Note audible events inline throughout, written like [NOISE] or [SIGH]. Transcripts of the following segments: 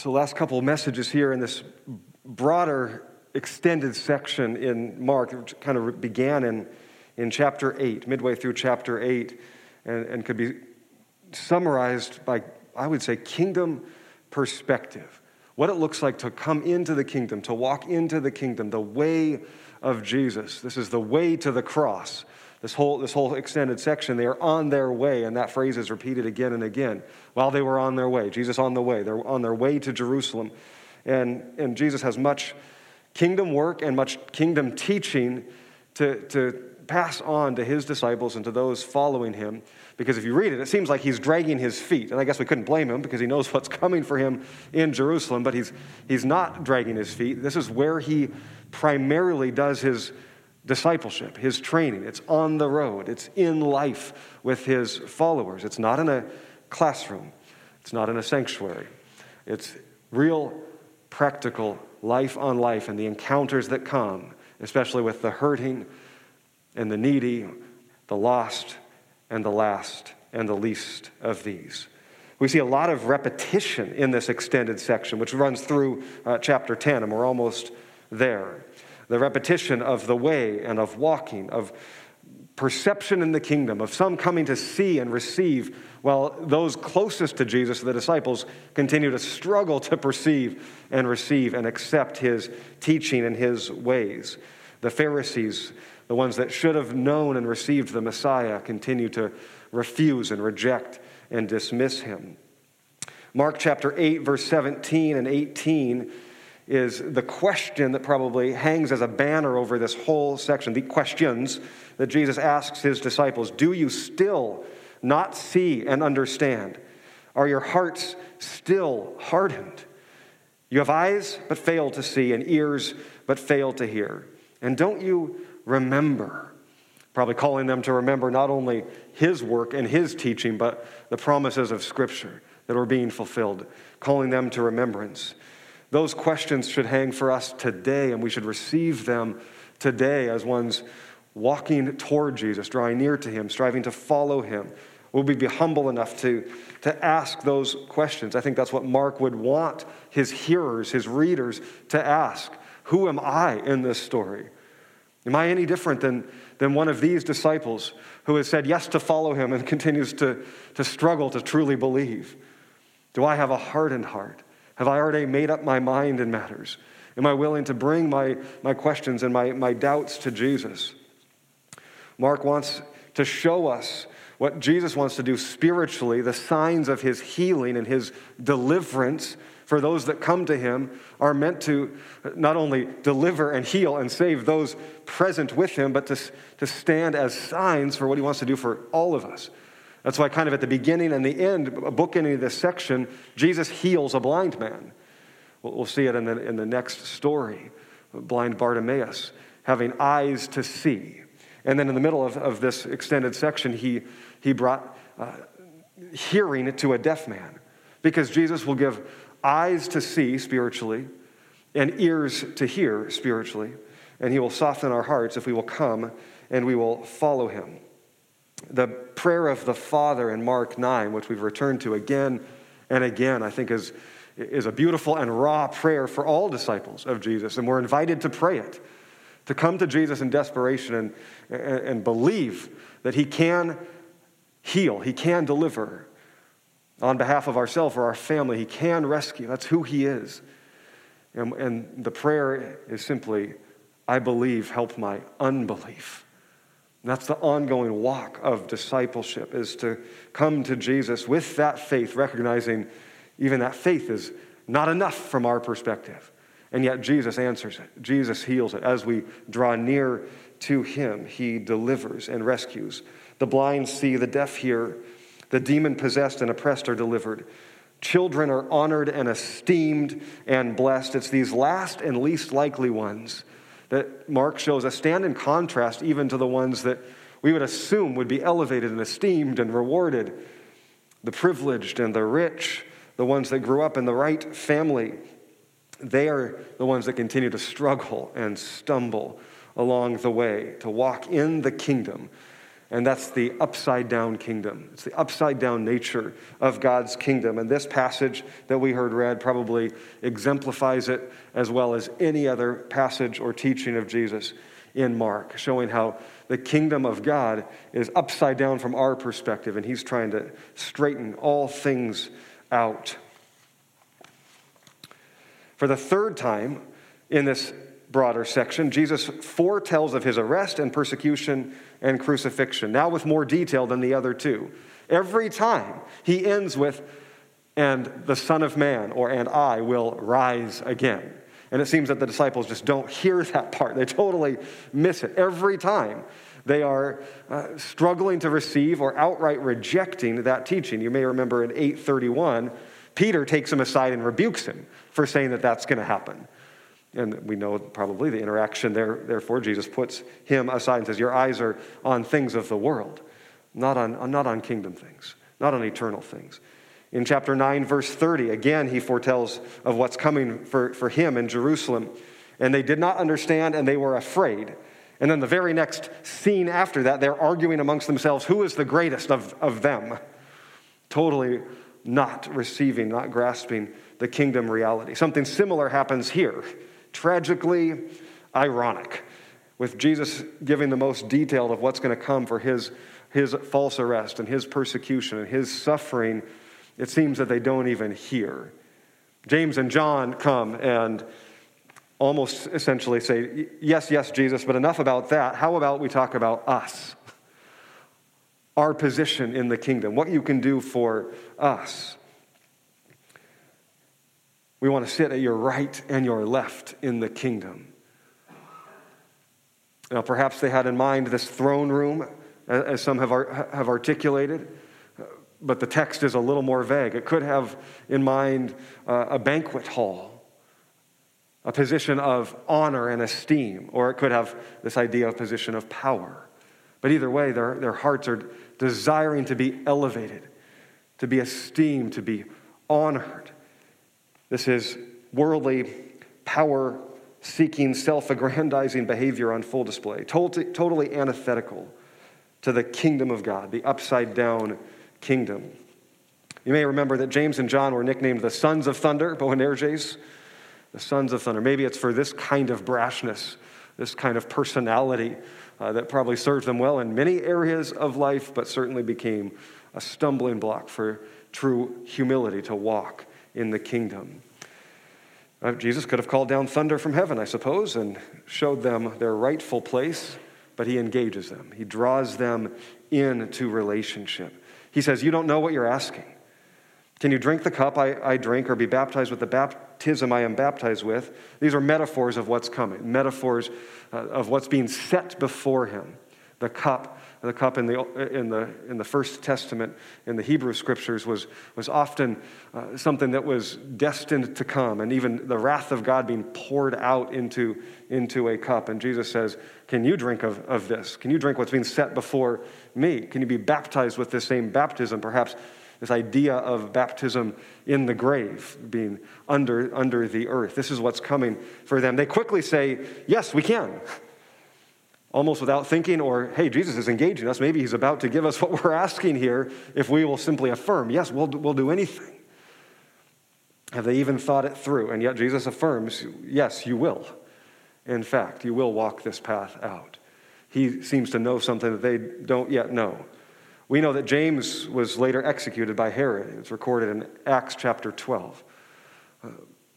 So, last couple of messages here in this broader, extended section in Mark, which kind of began in, in chapter 8, midway through chapter 8, and, and could be summarized by, I would say, kingdom perspective. What it looks like to come into the kingdom, to walk into the kingdom, the way of Jesus. This is the way to the cross. This whole, this whole extended section, they are on their way, and that phrase is repeated again and again. While they were on their way, Jesus on the way, they're on their way to Jerusalem. And, and Jesus has much kingdom work and much kingdom teaching to, to pass on to his disciples and to those following him. Because if you read it, it seems like he's dragging his feet. And I guess we couldn't blame him because he knows what's [LAUGHS] coming for him in Jerusalem, but he's, he's not dragging his feet. This is where he primarily does his discipleship, his training. It's on the road, it's in life with his followers. It's not in a classroom, it's not in a sanctuary. It's real, practical life on life and the encounters that come, especially with the hurting and the needy, the lost and the last and the least of these. We see a lot of repetition in this extended section, which runs through uh, chapter 10, and we're almost there the repetition of the way and of walking, of perception in the kingdom, of some coming to see and receive, while those closest to Jesus, the disciples, continue to struggle to perceive and receive and accept his teaching and his ways. The Pharisees, the ones that should have known and received the Messiah, continue to refuse and reject and dismiss him. Mark chapter 8, verse 17 and 18 is the question that probably hangs as a banner over this whole section, the questions that Jesus asks his disciples Do you still not see and understand? Are your hearts still hardened? You have eyes but fail to see, and ears but fail to hear. And don't you remember? Probably calling them to remember not only his work and his teaching, but the promises of Scripture that were being fulfilled, calling them to remembrance. Those questions should hang for us today, and we should receive them today as ones walking toward Jesus, drawing near to Him, striving to follow Him. Will we be humble enough to, to ask those questions? I think that's what Mark would want his hearers, his readers, to ask. Who am I in this story? Am I any different than, than one of these disciples who has said yes to follow him and [LAUGHS] continues to, to struggle to truly believe? Do I have a hardened heart? Have I already made up my mind in matters? Am I willing to bring my, my questions and my, my doubts to Jesus? Mark wants to show us what Jesus wants to do spiritually, the signs of his healing and his deliverance for those that come to him are meant to not only deliver and heal and save those present with him, but to, to stand as signs for what he wants to do for all of us. That's why, kind of at the beginning and the end, bookending this section, Jesus heals a blind man. We'll see it in the, in the next story blind Bartimaeus, having eyes to see. And then in the middle of, of this extended section, he, he brought uh, hearing to a deaf man because Jesus will give eyes to see spiritually and ears to hear spiritually. And he will soften our hearts if we will come and we will follow him the prayer of the Father in Mark 9, which we've returned to again and again, I think is, is a beautiful and raw prayer for all disciples of Jesus. And we're invited to pray it, to come to Jesus in desperation and, and, and believe that He can heal, He can deliver on behalf of ourselves or our family. He can rescue. That's who He is. And, and the prayer is simply, I believe, help my unbelief. That's the ongoing walk of discipleship is to come to Jesus with that faith, recognizing even that faith is not enough from our perspective. And yet Jesus answers it. Jesus heals it. As we draw near to him, he delivers and rescues. The blind see, the deaf hear, the demon possessed and oppressed are delivered. Children are honored and esteemed and blessed. It's these last and least likely ones that Mark shows us stand in contrast even to the ones that we would assume would be elevated and esteemed and rewarded the privileged and the rich, the ones that grew up in the right family. They are the ones that continue to struggle and stumble along the way to walk in the kingdom and that's the upside down kingdom. It's the upside down nature of God's kingdom. And this passage that we heard read probably exemplifies it as well as any other passage or teaching of Jesus in Mark, showing how the kingdom of God is upside down from our perspective, and he's trying to straighten all things out. For the third time in this broader section, Jesus foretells of his arrest and persecution and crucifixion, now with more detail than the other two. Every time he ends with, and the Son of Man, or and I will rise again. And it seems that the disciples just don't hear [LAUGHS] that part. They totally miss it. Every time they are uh, struggling to receive or outright rejecting that teaching. You may remember in 831, Peter takes him aside and rebukes him for saying that that's going to happen. And we know probably the interaction there, therefore, Jesus puts him aside and says, Your eyes are on things of the world, not on, not on kingdom things, not on eternal things. In chapter 9, verse 30, again, he foretells of what's coming for, for him in Jerusalem. And they did not understand and they were afraid. And then the very next scene after that, they're arguing amongst themselves who is the greatest of, of them. Totally not receiving, not grasping the kingdom reality. Something similar happens here tragically ironic, with Jesus giving the most detailed of what's going to come for his, his false arrest and his persecution and his suffering. It seems that they don't even hear. James and John come and almost essentially say, Yes, yes, Jesus, but enough about that. How about we talk about us? Our position in the kingdom, what you can do for us. We want to sit at your right and your left in the kingdom. Now, perhaps they had in mind this throne room, as some have, have articulated, but the text is a little more vague. It could have in mind uh, a banquet hall, a position of honor and esteem, or it could have this idea of position of power. But either way, their, their hearts are desiring to be elevated, to be esteemed, to be honored. This is worldly, power seeking, self aggrandizing behavior on full display, totally antithetical to the kingdom of God, the upside down kingdom. You may remember that James and John were nicknamed the sons of thunder, Boanerges, the sons of thunder. Maybe it's for this kind of brashness, this kind of personality uh, that probably served them well in many areas of life, but certainly became a stumbling block for true humility to walk in the kingdom. Uh, Jesus could have called down thunder from heaven, I suppose, and showed them their rightful place, but he engages them. He draws them into relationship. He says, You don't know what you're asking. Can you drink the cup I, I drink or be baptized with the baptism I am baptized with? These are metaphors of what's coming, metaphors uh, of what's being set before him. The cup the cup in the, in the, in the First Testament, in the Hebrew scriptures, was, was often uh, something that was destined to come, and even the wrath of God being poured out into, into a cup. And Jesus says, Can you drink of, of this? Can you drink what's being set before me? Can you be baptized with this same baptism? Perhaps this idea of baptism in the grave, being under, under the earth. This is what's coming for them. They quickly say, Yes, we can [LAUGHS] almost without thinking, or hey, Jesus is engaging us. Maybe he's about to give us [LAUGHS] what we're asking here if we will simply affirm, yes, we'll, we'll do anything. Have they even thought it through? And yet Jesus affirms, yes, you will. In fact, you will walk this path out. He seems to know something that they don't yet know. We know that James was later executed by Herod. It's recorded in Acts chapter 12 uh,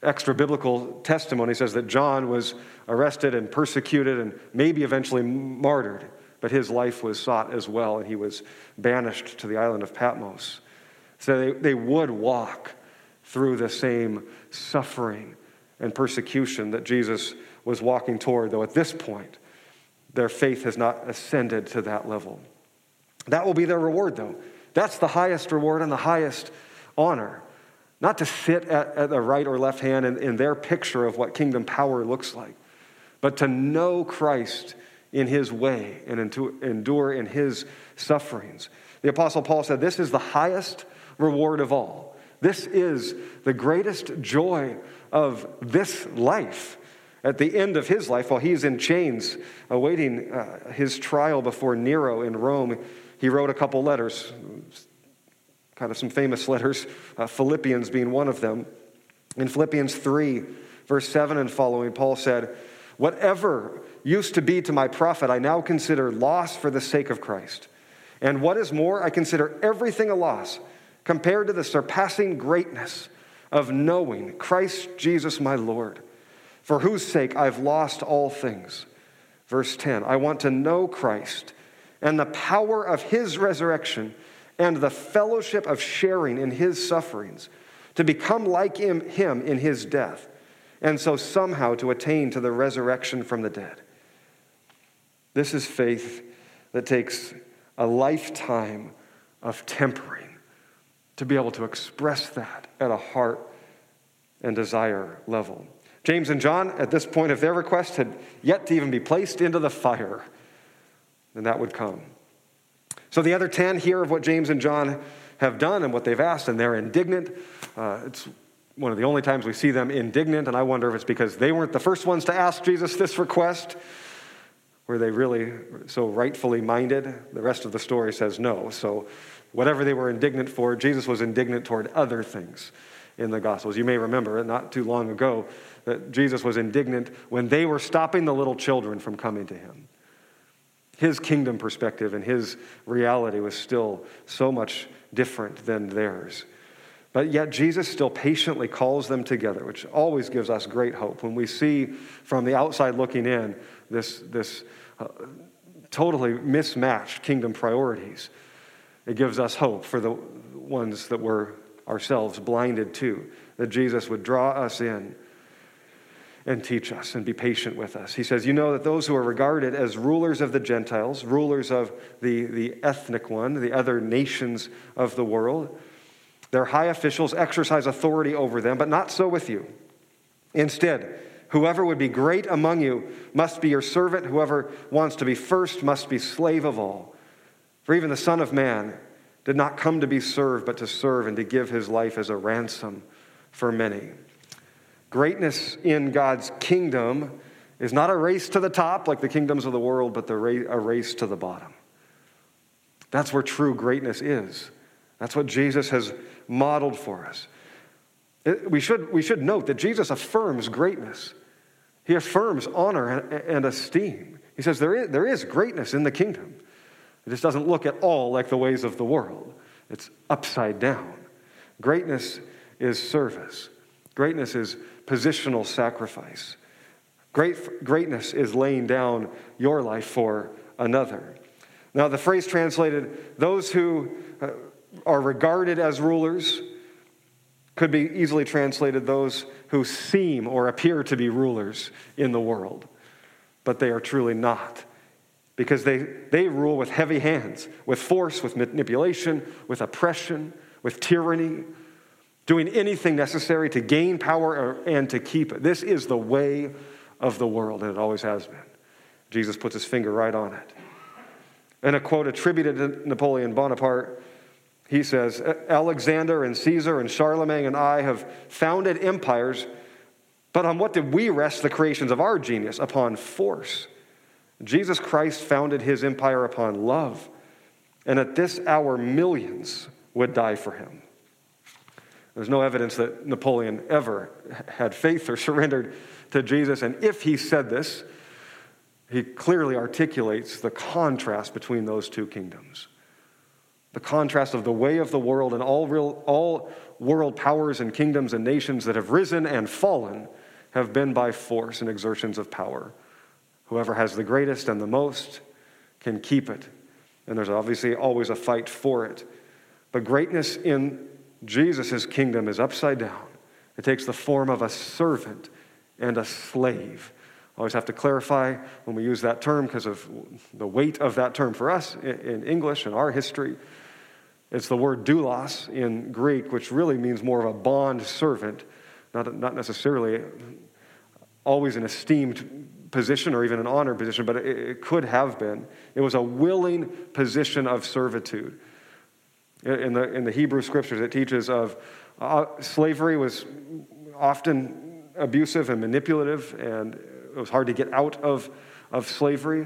extra biblical testimony says that John was arrested and persecuted and maybe eventually martyred, but his life was sought as well, and he was banished to the island of Patmos. So they, they would walk through the same suffering and persecution that Jesus was walking toward, though at this point, their faith has not ascended to that level. That will be their reward, though. That's the highest reward and the highest honor. Not to sit at, at the right or left hand in, in their picture of what kingdom power looks like, but to know Christ in his way and endure in his sufferings. The Apostle Paul said, This is the highest reward of all. This is the greatest joy of this life. At the end of his life, while he's in chains awaiting uh, his trial before Nero in Rome, he wrote a couple letters, kind of some famous [LAUGHS] letters, uh, Philippians being one of them. In Philippians 3, verse 7 and following, Paul said, Whatever used to be to my profit, I now consider loss for the sake of Christ. And what is more, I consider everything a loss compared to the surpassing greatness of knowing Christ Jesus my Lord, for whose sake I've lost all things. Verse 10 I want to know Christ and the power of his resurrection and the fellowship of sharing in his sufferings, to become like him in his death, and so somehow to attain to the resurrection from the dead. This is faith that takes a lifetime of tempering to be able to express that at a heart and desire level. James and John, at this point of their request, had yet to even be placed into the fire, and that would come. So the other 10 hear of what James and John have done and what they've asked, and they're indignant. Uh, it's one of the only times we see them indignant, and I wonder if it's because they weren't the first ones to ask Jesus this request. Were they really so rightfully minded? The rest of the story says no. So, whatever they were indignant for, Jesus was indignant toward other things in the Gospels. You may remember, not too long ago, that Jesus was indignant when they were stopping the little children from coming to him. His kingdom perspective and his reality was still so much different than theirs. But yet, Jesus still patiently calls them together, which always gives us great hope. When we see from the outside looking in this, this uh, totally mismatched kingdom priorities, it gives us hope for the ones that were ourselves blinded to, that Jesus would draw us in and teach us and be patient with us. He says, You know that those who are regarded as rulers of the Gentiles, rulers of the, the ethnic one, the other nations of the world, their high officials exercise authority over them, but not so with you. Instead, whoever would be great among you must be your servant. Whoever wants to be first must be slave of all. For even the Son of Man did not come to be served, but to serve and to give his life as a ransom for many. Greatness in God's kingdom is not a race to the top like the kingdoms of the world, but the ra- a race to the bottom. That's where true greatness is. That's what Jesus has modeled for us. It, we, should, we should note that Jesus affirms greatness. He affirms honor and, and esteem. He says there is, there is greatness in the kingdom. It just doesn't look at all like the ways of the world, it's upside down. Greatness is service, greatness is positional sacrifice. Great, greatness is laying down your life for another. Now, the phrase translated, those who uh, are regarded as rulers could be easily translated those who seem or appear to be rulers in the world, but they are truly not. Because they, they rule with heavy hands, with force, with manipulation, with oppression, with tyranny, doing anything necessary to gain power and to keep it. This is the way of the world, and it always has been. Jesus puts his finger right on it. In a quote attributed to Napoleon Bonaparte, he says, Alexander and Caesar and Charlemagne and I have founded empires, but on what did we rest the creations of our genius? Upon force. Jesus Christ founded his empire upon love, and at this hour, millions would die for him. There's no evidence that Napoleon ever had faith or [LAUGHS] surrendered to Jesus, and if he said this, he clearly articulates the contrast between those two kingdoms the contrast of the way of the world and all, real, all world powers and kingdoms and nations that have risen and fallen have been by force and exertions of power. Whoever has the greatest and the most can keep it. And there's obviously always a fight for it. But greatness in Jesus' kingdom is upside down. It takes the form of a servant and a slave. Always have to clarify when we use that term because of the weight of that term for us in English and our history. It's the word doulos in Greek, which really means more of a bond servant, not, not necessarily always an esteemed position or even an honored position, but it, it could have been. It was a willing position of servitude. In the, in the Hebrew scriptures, it teaches of uh, slavery was often abusive and manipulative and it was hard to get out of, of slavery.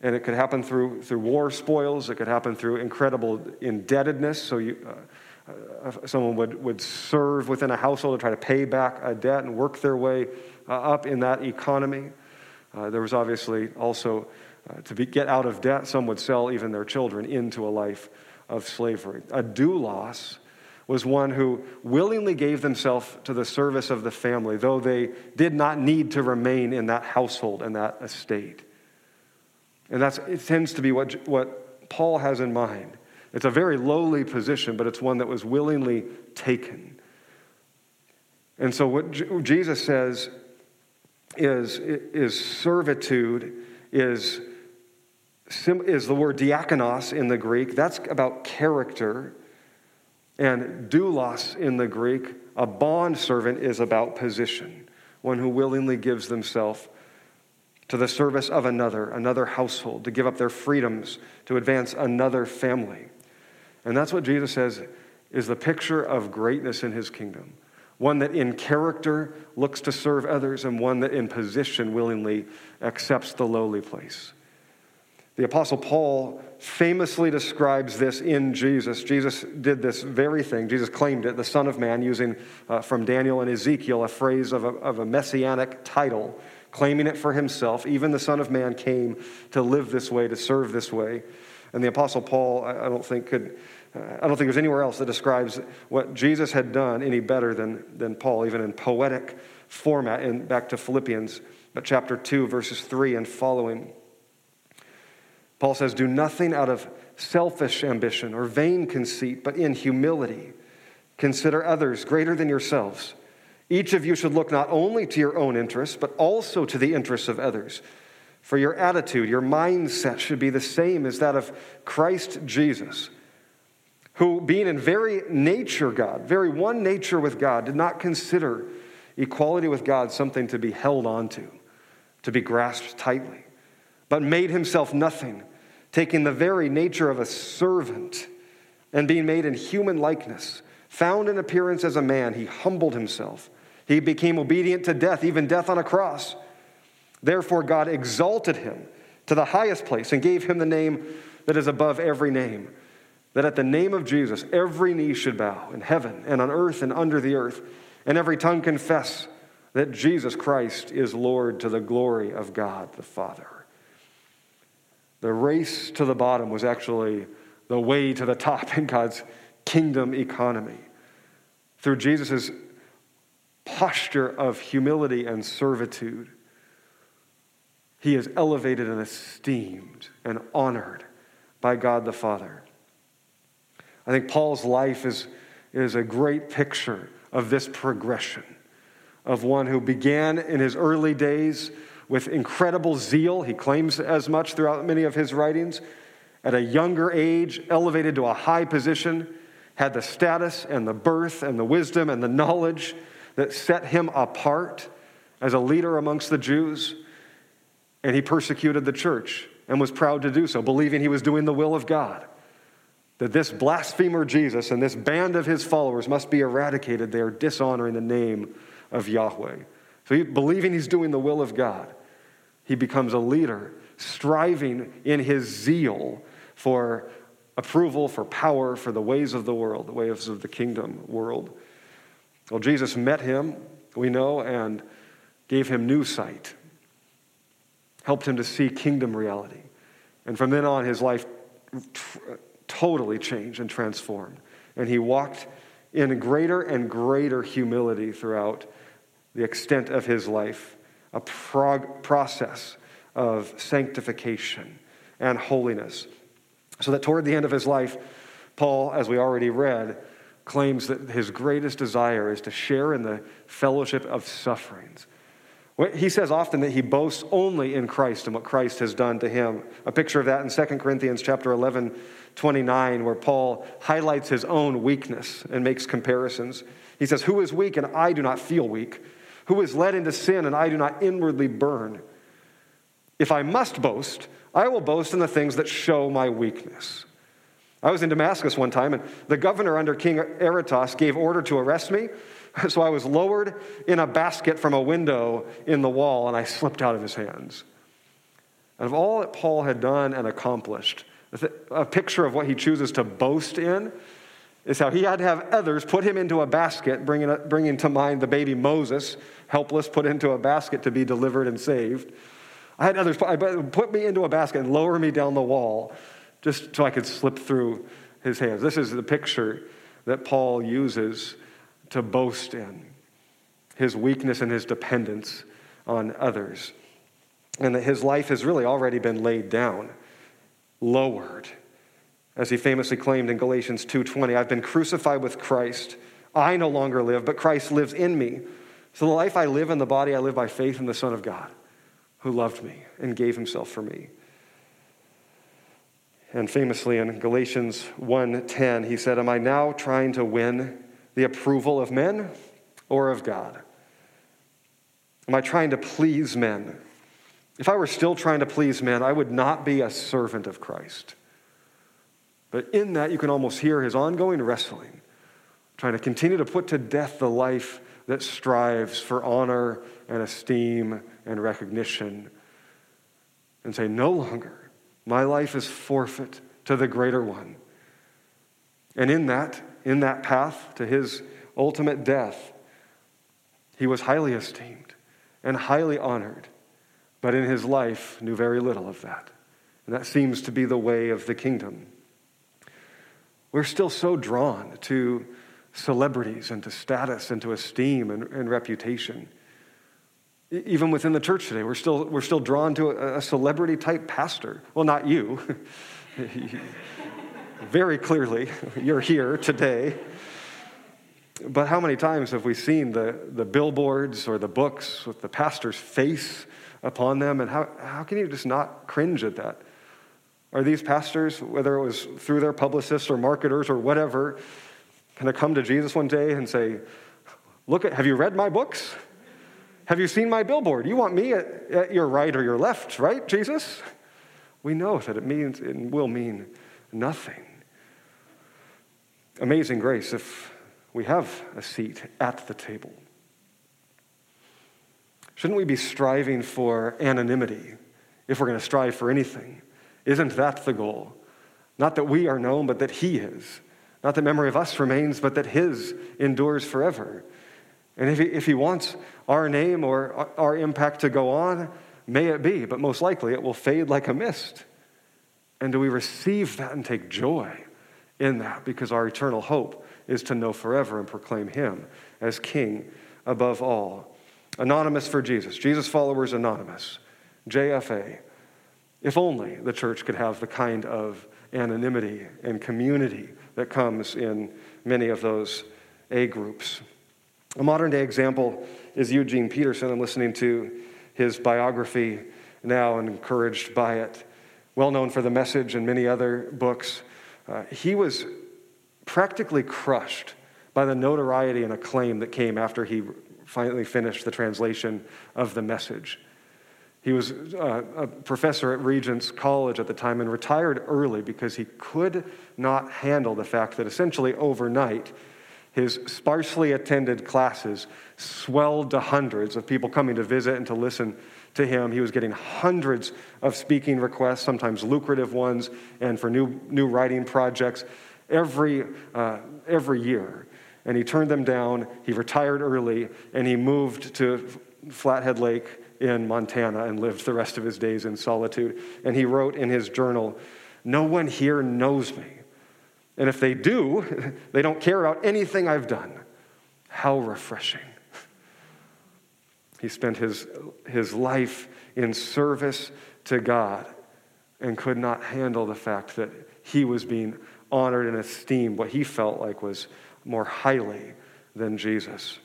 And it could happen through, through war spoils, it could happen through incredible indebtedness. So you, uh, uh, someone would, would serve within a household to try to pay back a debt and work their way uh, up in that economy. Uh, there was obviously also, uh, to be, get out of debt, some would sell even their children into a life of slavery. A doulos was one who willingly gave themselves to the service of the family, though they did not need to remain in that household and that estate. And that's, it tends to be what, what Paul has in mind. It's a very lowly position, but it's one that was willingly taken. And so, what Jesus says is, is servitude, is, is the word diakonos in the Greek. That's about character. And doulos in the Greek, a bond servant, is about position, one who willingly gives themselves to the service of another, another household, to give up their freedoms to advance another family. And that's what Jesus says is the picture of greatness in his kingdom. One that in character looks to serve others, and one that in position willingly accepts the lowly place. The Apostle Paul famously describes this in Jesus. Jesus did this very thing. Jesus claimed it, the Son of Man, using uh, from Daniel and Ezekiel a phrase of a, of a messianic title, claiming it for himself. Even the Son of Man came to live this way, to serve this way. And the Apostle Paul, I, I don't think could. Uh, I don't think there's anywhere else that describes what Jesus had done any better than, than Paul, even in poetic format. And back to Philippians, but chapter 2, verses 3 and following. Paul says, Do nothing out of selfish ambition or vain conceit, but in humility consider others greater than yourselves. Each of you should look not only to your own interests, but also to the interests of others. For your attitude, your mindset should be the same as that of Christ Jesus, who, being in very nature God, very one nature with God, did not consider equality with God something to be held onto, to be grasped tightly but made himself nothing, taking the very nature of a servant and being made in human likeness. Found in appearance as a man, he humbled himself. He became obedient to death, even death on a cross. Therefore, God exalted him to the highest place and gave him the name that is above every name. That at the name of Jesus, every knee should bow in heaven and on earth and under the earth, and every tongue confess that Jesus Christ is Lord to the glory of God the Father. The race to the bottom was actually the way to the top in God's kingdom economy. Through Jesus' posture of humility and servitude, he is elevated and esteemed and honored by God the Father. I think Paul's life is, is a great picture of this progression of one who began in his early days with incredible zeal. He claims as much throughout many of his writings. At a younger age, elevated to a high position, had the status and the birth and the wisdom and the knowledge that set him apart as a leader amongst the Jews. And he persecuted the church and was proud to do so, believing he was doing the will of God. That this blasphemer Jesus and this band of his followers must be eradicated. They are dishonoring the name of Yahweh. So, he, believing he's doing the will of God, he becomes a leader, striving in his zeal for approval, for power, for the ways of the world, the ways of the kingdom world. Well, Jesus met him, we know, and gave him new sight, helped him to see kingdom reality. And from then on, his life t- totally changed and transformed. And he walked in greater and greater humility throughout the extent of his life, a prog- process of sanctification and holiness. So that toward the end of his life, Paul, as we already read, claims that his greatest desire is to share in the fellowship of sufferings. He says often that he boasts only in Christ and what Christ has done to him. A picture of that in 2 Corinthians chapter 11, 29, where Paul highlights his own weakness and makes comparisons. He says, Who is weak and I do not feel weak? Who is led into sin, and I do not inwardly burn. If I must boast, I will boast in the things that show my weakness. I was in Damascus one time, and the governor under King Aretas gave order to arrest me, [LAUGHS] So I was lowered in a basket from a window in the wall, and I slipped out of his hands. And of all that Paul had done and accomplished, a picture of what he chooses to boast in is how he had to have others put him into a basket, bringing, bringing to mind the baby Moses, helpless, put into a basket to be delivered and saved. I had others put me into a basket and lower me down the wall just so I could slip through his hands. This is the picture that Paul uses to boast in his weakness and his dependence on others. And that his life has really already been laid down, lowered. As he famously claimed in Galatians 2:20, I've been crucified with Christ. I no longer live, but Christ lives in me. So the life I live in the body, I live by faith in the Son of God, who loved me and gave himself for me. And famously in Galatians 1:10, he said, "Am I now trying to win the approval of men or of God? Am I trying to please men? If I were still trying to please men, I would not be a servant of Christ." But in that, you can almost hear his ongoing wrestling, trying to continue to put to death the life that strives for honor and esteem and recognition, and say, No longer my life is forfeit to the greater one. And in that, in that path to his ultimate death, he was highly esteemed and highly honored, but in his life knew very little of that. And that seems to be the way of the kingdom. We're still so drawn to celebrities and to status and to esteem and, and reputation. Even within the church today, we're still, we're still drawn to a, a celebrity type pastor. Well, not you. [LAUGHS] Very clearly, you're here today. But how many times have we seen the, the billboards or the books with the pastor's face upon them? And how, how can you just not cringe at that? Are these pastors, whether it was through their publicists or marketers or whatever, going to come to Jesus one day and say, Look at, have you read my books? Have you seen my billboard? You want me at, at, your right or your left, right, Jesus? We know that it means it will mean nothing. Amazing grace if we have a seat at the table. Shouldn't we be striving for anonymity if we're going to strive for anything? Isn't that the goal? Not that we are known, but that He is. Not that memory of us remains, but that His endures forever. And if he, if he wants our name or our impact to go on, may it be, but most likely it will fade like a mist. And do we receive that and take joy in that? Because our eternal hope is to know forever and proclaim Him as King above all. Anonymous for Jesus. Jesus followers anonymous. JFA. If only the church could have the kind of anonymity and community that comes in many of those A groups. A modern day example is Eugene Peterson. I'm listening to his biography now and encouraged by it. Well known for The Message and many other books. Uh, he was practically crushed by the notoriety and acclaim that came after he finally finished the translation of The Message. He was uh, a professor at Regent's College at the time and retired early because he could not handle the fact that essentially overnight his sparsely attended classes swelled to hundreds of people coming to visit and to listen to him. He was getting hundreds of speaking requests, sometimes lucrative ones, and for new, new writing projects every, uh, every year. And he turned them down. He retired early, and he moved to Flathead Lake in Montana and lived the rest of his days in solitude. And he wrote in his journal, No one here knows me. And if they do, [LAUGHS] they don't care about anything I've done. How refreshing. He spent his, his life in service to God and could not handle the fact that he was being honored and esteemed, what he felt like was more highly than Jesus.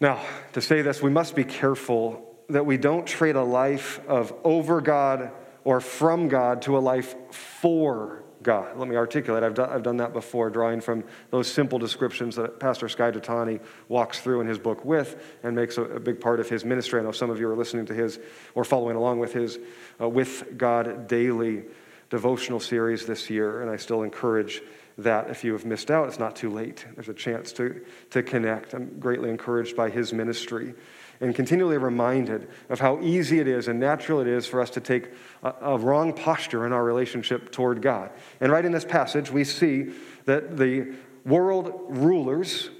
Now, to say this, we must be careful that we don't trade a life of over God or from God to a life for God. Let me articulate. I've done, I've done that before, drawing from those simple descriptions that Pastor Skye Jethani walks through in his book with and makes a, a, big part of his ministry. I know some of you are listening to his or following along with his uh, With God Daily devotional series this year, and I still encourage that if you have missed out, it's not too late. There's a chance to, to connect. I'm greatly encouraged by his ministry and continually reminded of how easy it is and natural it is for us to take a, a, wrong posture in our relationship toward God. And right in this passage, we see that the world rulers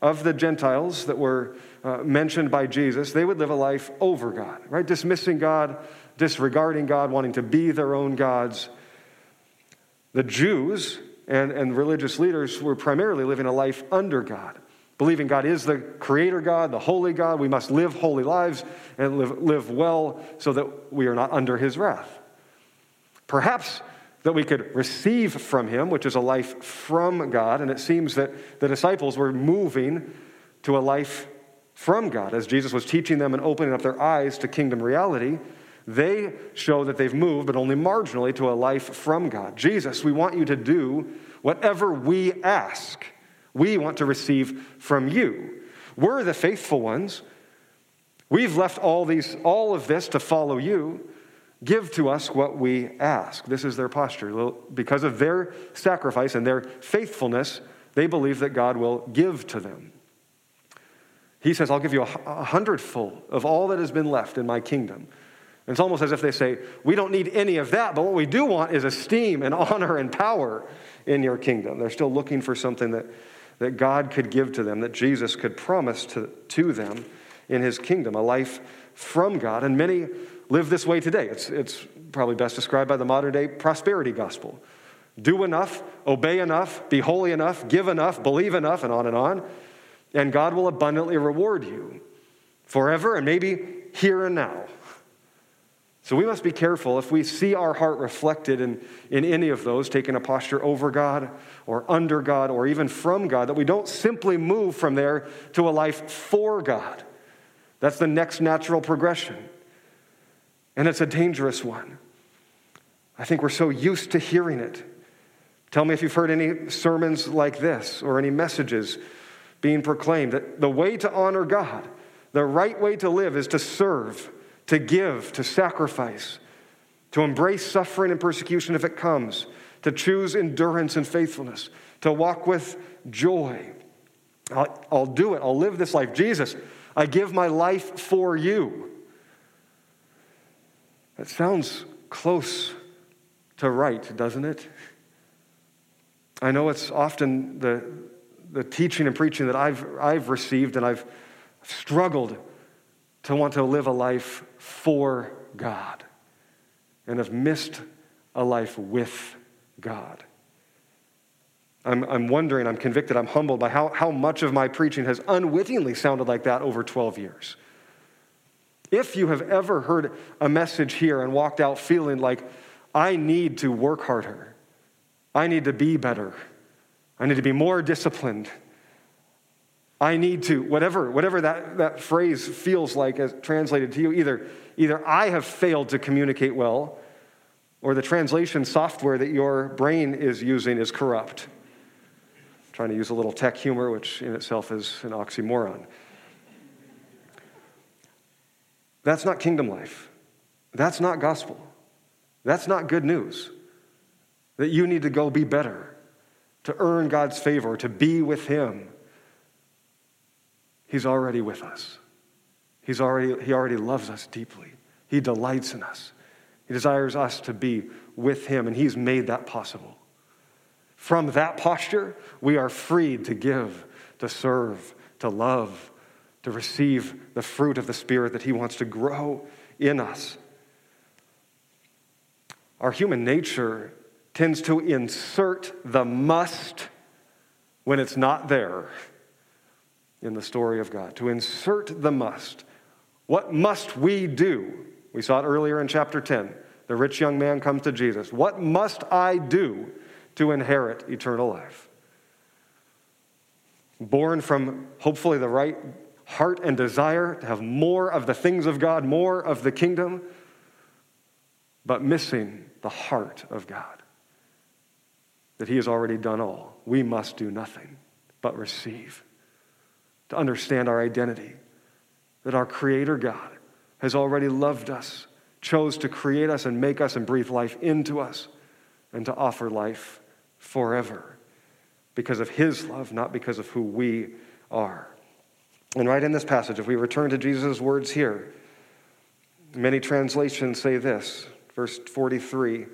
of the Gentiles that were uh, mentioned by Jesus, they would live a life over God, right? Dismissing God, disregarding God, wanting to be their own gods. The Jews and, and religious leaders were primarily living a life under God believing God is the creator God, the holy God. We must live holy lives and live, live well so that we are not under his wrath. Perhaps that we could receive from him, which is a life from God. And it seems that the disciples were moving to a life from God. As Jesus was teaching them and opening up their eyes to kingdom reality, they show that they've moved, but only marginally, to a life from God. Jesus, we want you to do whatever we ask. We want to receive from you. We're the faithful ones. We've left all, these, all of this to follow you. Give to us what we ask. This is their posture. Because of their sacrifice and their faithfulness, they believe that God will give to them. He says, I'll give you a hundredfold of all that has been left in my kingdom. It's almost as if they say, We don't need any of that, but what we do want is esteem and [LAUGHS] honor and power in your kingdom. They're still looking for something that that God could give to them, that Jesus could promise to, to them in his kingdom, a life from God. And many live this way today. It's, it's probably best described by the modern day prosperity gospel. Do enough, obey enough, be holy enough, give enough, believe enough, and on and on, and God will abundantly reward you forever and maybe here and now. So we must be careful if we see our heart reflected in, in any of those, taking a posture over God or under God or even from God, that we don't simply move from there to a life for God. That's the next natural progression. And it's a dangerous one. I think we're so used to hearing it. Tell me if you've heard any sermons like this or any messages being proclaimed that the way to honor God, the right way to live is to serve to give, to sacrifice, to embrace suffering and persecution if it comes, to choose endurance and faithfulness, to walk with joy. I'll, I'll do it. I'll live this life. Jesus, I give my life for you. That sounds close to right, doesn't it? I know it's often the, the teaching and preaching that I've, I've received, and I've struggled to want to live a life for God and have missed a life with God. I'm, I'm wondering, I'm convicted, I'm humbled by how, how much of my preaching has unwittingly sounded like that over 12 years. If you have ever heard a message here and walked out feeling like, I need to work harder, I need to be better, I need to be more disciplined, I need to, whatever, whatever that, that phrase feels like as translated to you, either, either I have failed to communicate well, or the translation software that your brain is using is corrupt. I'm trying to use a little tech humor, which in itself is an oxymoron. That's not kingdom life. That's not gospel. That's not good news. That you need to go be better, to earn God's favor, to be with Him He's already with us. He's already, he already loves us deeply. He delights in us. He desires us to be with Him, and He's made that possible. From that posture, we are freed to give, to serve, to love, to receive the fruit of the Spirit that He wants to grow in us. Our human nature tends to insert the must when it's not there in the story of God, to insert the must. What must we do? We saw it earlier in chapter 10. The rich young man comes to Jesus. What must I do to inherit eternal life? Born from hopefully the right heart and desire to have more of the things of God, more of the kingdom, but missing the heart of God. That He has already done all. We must do nothing but receive to understand our identity, that our Creator God has already loved us, chose to create us and make us and breathe life into us, and to offer life forever. because of his love, not because of who we are. And right in this passage, if we return to Jesus' words here, many translations say this, verse 43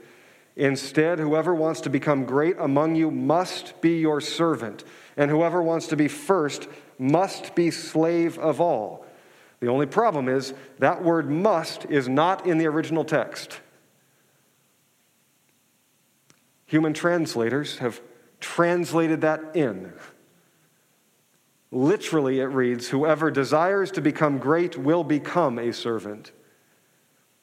Instead, whoever wants to become great among you must be your servant, and whoever wants to be first must be slave of all. The only problem is that word must is not in the original text. Human translators have translated that in. Literally, it reads Whoever desires to become great will become a servant.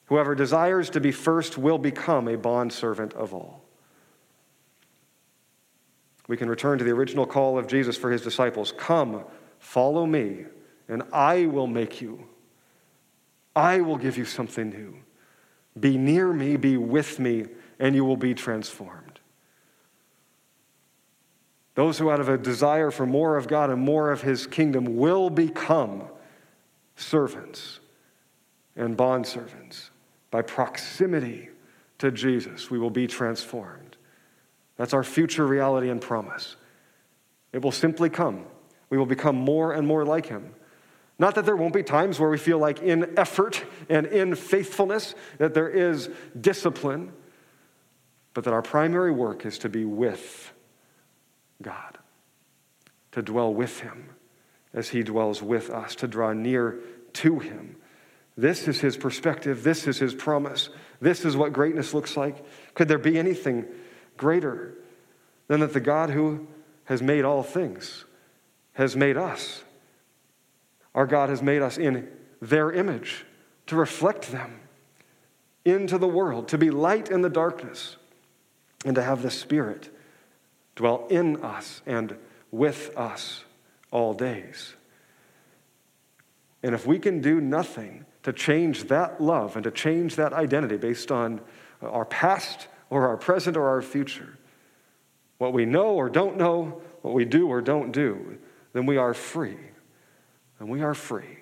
Whoever desires to be first will become a bondservant of all. We can return to the original call of Jesus for his disciples Come, follow me, and I will make you. I will give you something new. Be near me, be with me, and you will be transformed. Those who, out of a desire for more of God and more of his kingdom, will become servants and bondservants. By proximity to Jesus, we will be transformed. That's our future reality and promise. It will simply come. We will become more and more like him. Not that there won't be times where we feel like in effort and in faithfulness that there is discipline, but that our primary work is to be with God, to dwell with Him as He dwells with us, to draw near to Him. This is His perspective. This is His promise. This is what greatness looks like. Could there be anything greater than that the God who has made all things has made us? Our God has made us in their image to reflect them into the world, to be light in the darkness, and to have the Spirit dwell in us and with us all days. And if we can do nothing to change that love and to change that identity based on our past or our present or our future, what we know or don't know, what we do or don't do, then we are free. And we are free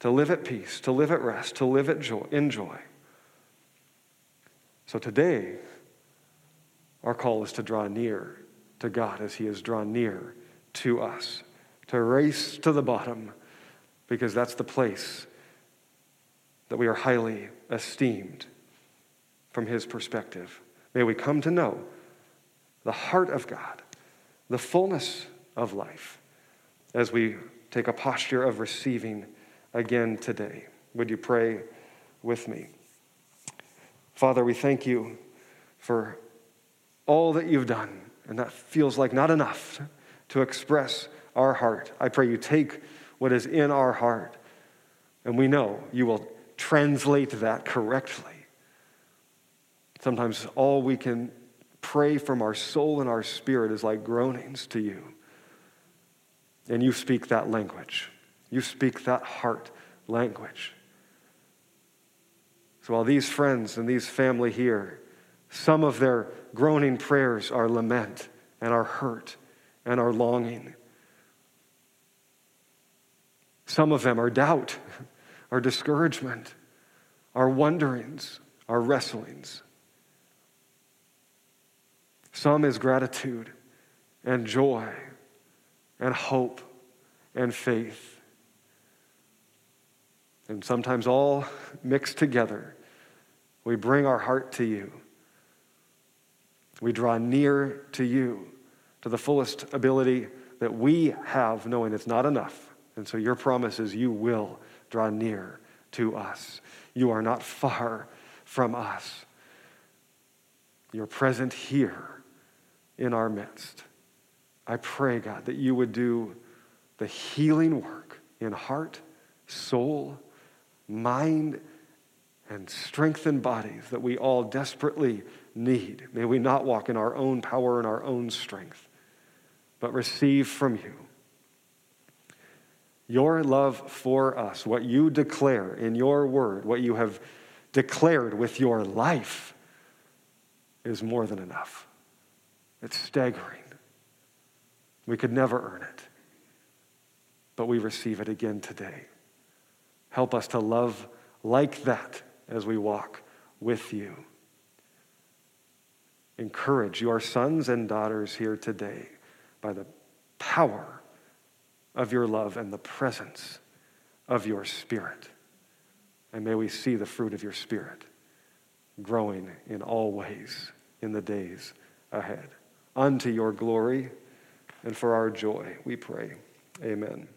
to live at peace, to live at rest, to live at joy, in joy. So today, our call is to draw near to God as He has drawn near to us, to race to the bottom, because that's the place that we are highly esteemed from His perspective. May we come to know the heart of God, the fullness of life, as we take a posture of receiving again today. Would you pray with me? Father, we thank you for all that you've done and that feels like not enough to express our heart. I pray you take what is in our heart, and we know you will translate that correctly. Sometimes all we can pray from our soul and our spirit is like groanings to you. And you speak that language. You speak that heart language. So while these friends and these family here, some of their groaning prayers are lament and our hurt and our longing. Some of them are doubt, [LAUGHS] our discouragement, our wonderings, our wrestlings. Some is gratitude and joy and hope and faith. And sometimes all mixed together, we bring our heart to you. We draw near to you to the fullest ability that we have, knowing it's not enough. And so your promise is you will draw near to us. You are not far from us. You're present here in our midst. I pray, God, that you would do the healing work in heart, soul, mind, and strengthen bodies that we all desperately need. May we not walk in our own power and our own strength, but receive from you your love for us, what you declare in your word, what you have declared with your life is more than enough. It's staggering. We could never earn it, but we receive it again today. Help us to love like that as we walk with you. Encourage your sons and daughters here today by the power of your love and the presence of your Spirit. And may we see the fruit of your Spirit growing in all ways in the days ahead. Unto your glory and for our joy, we pray. Amen.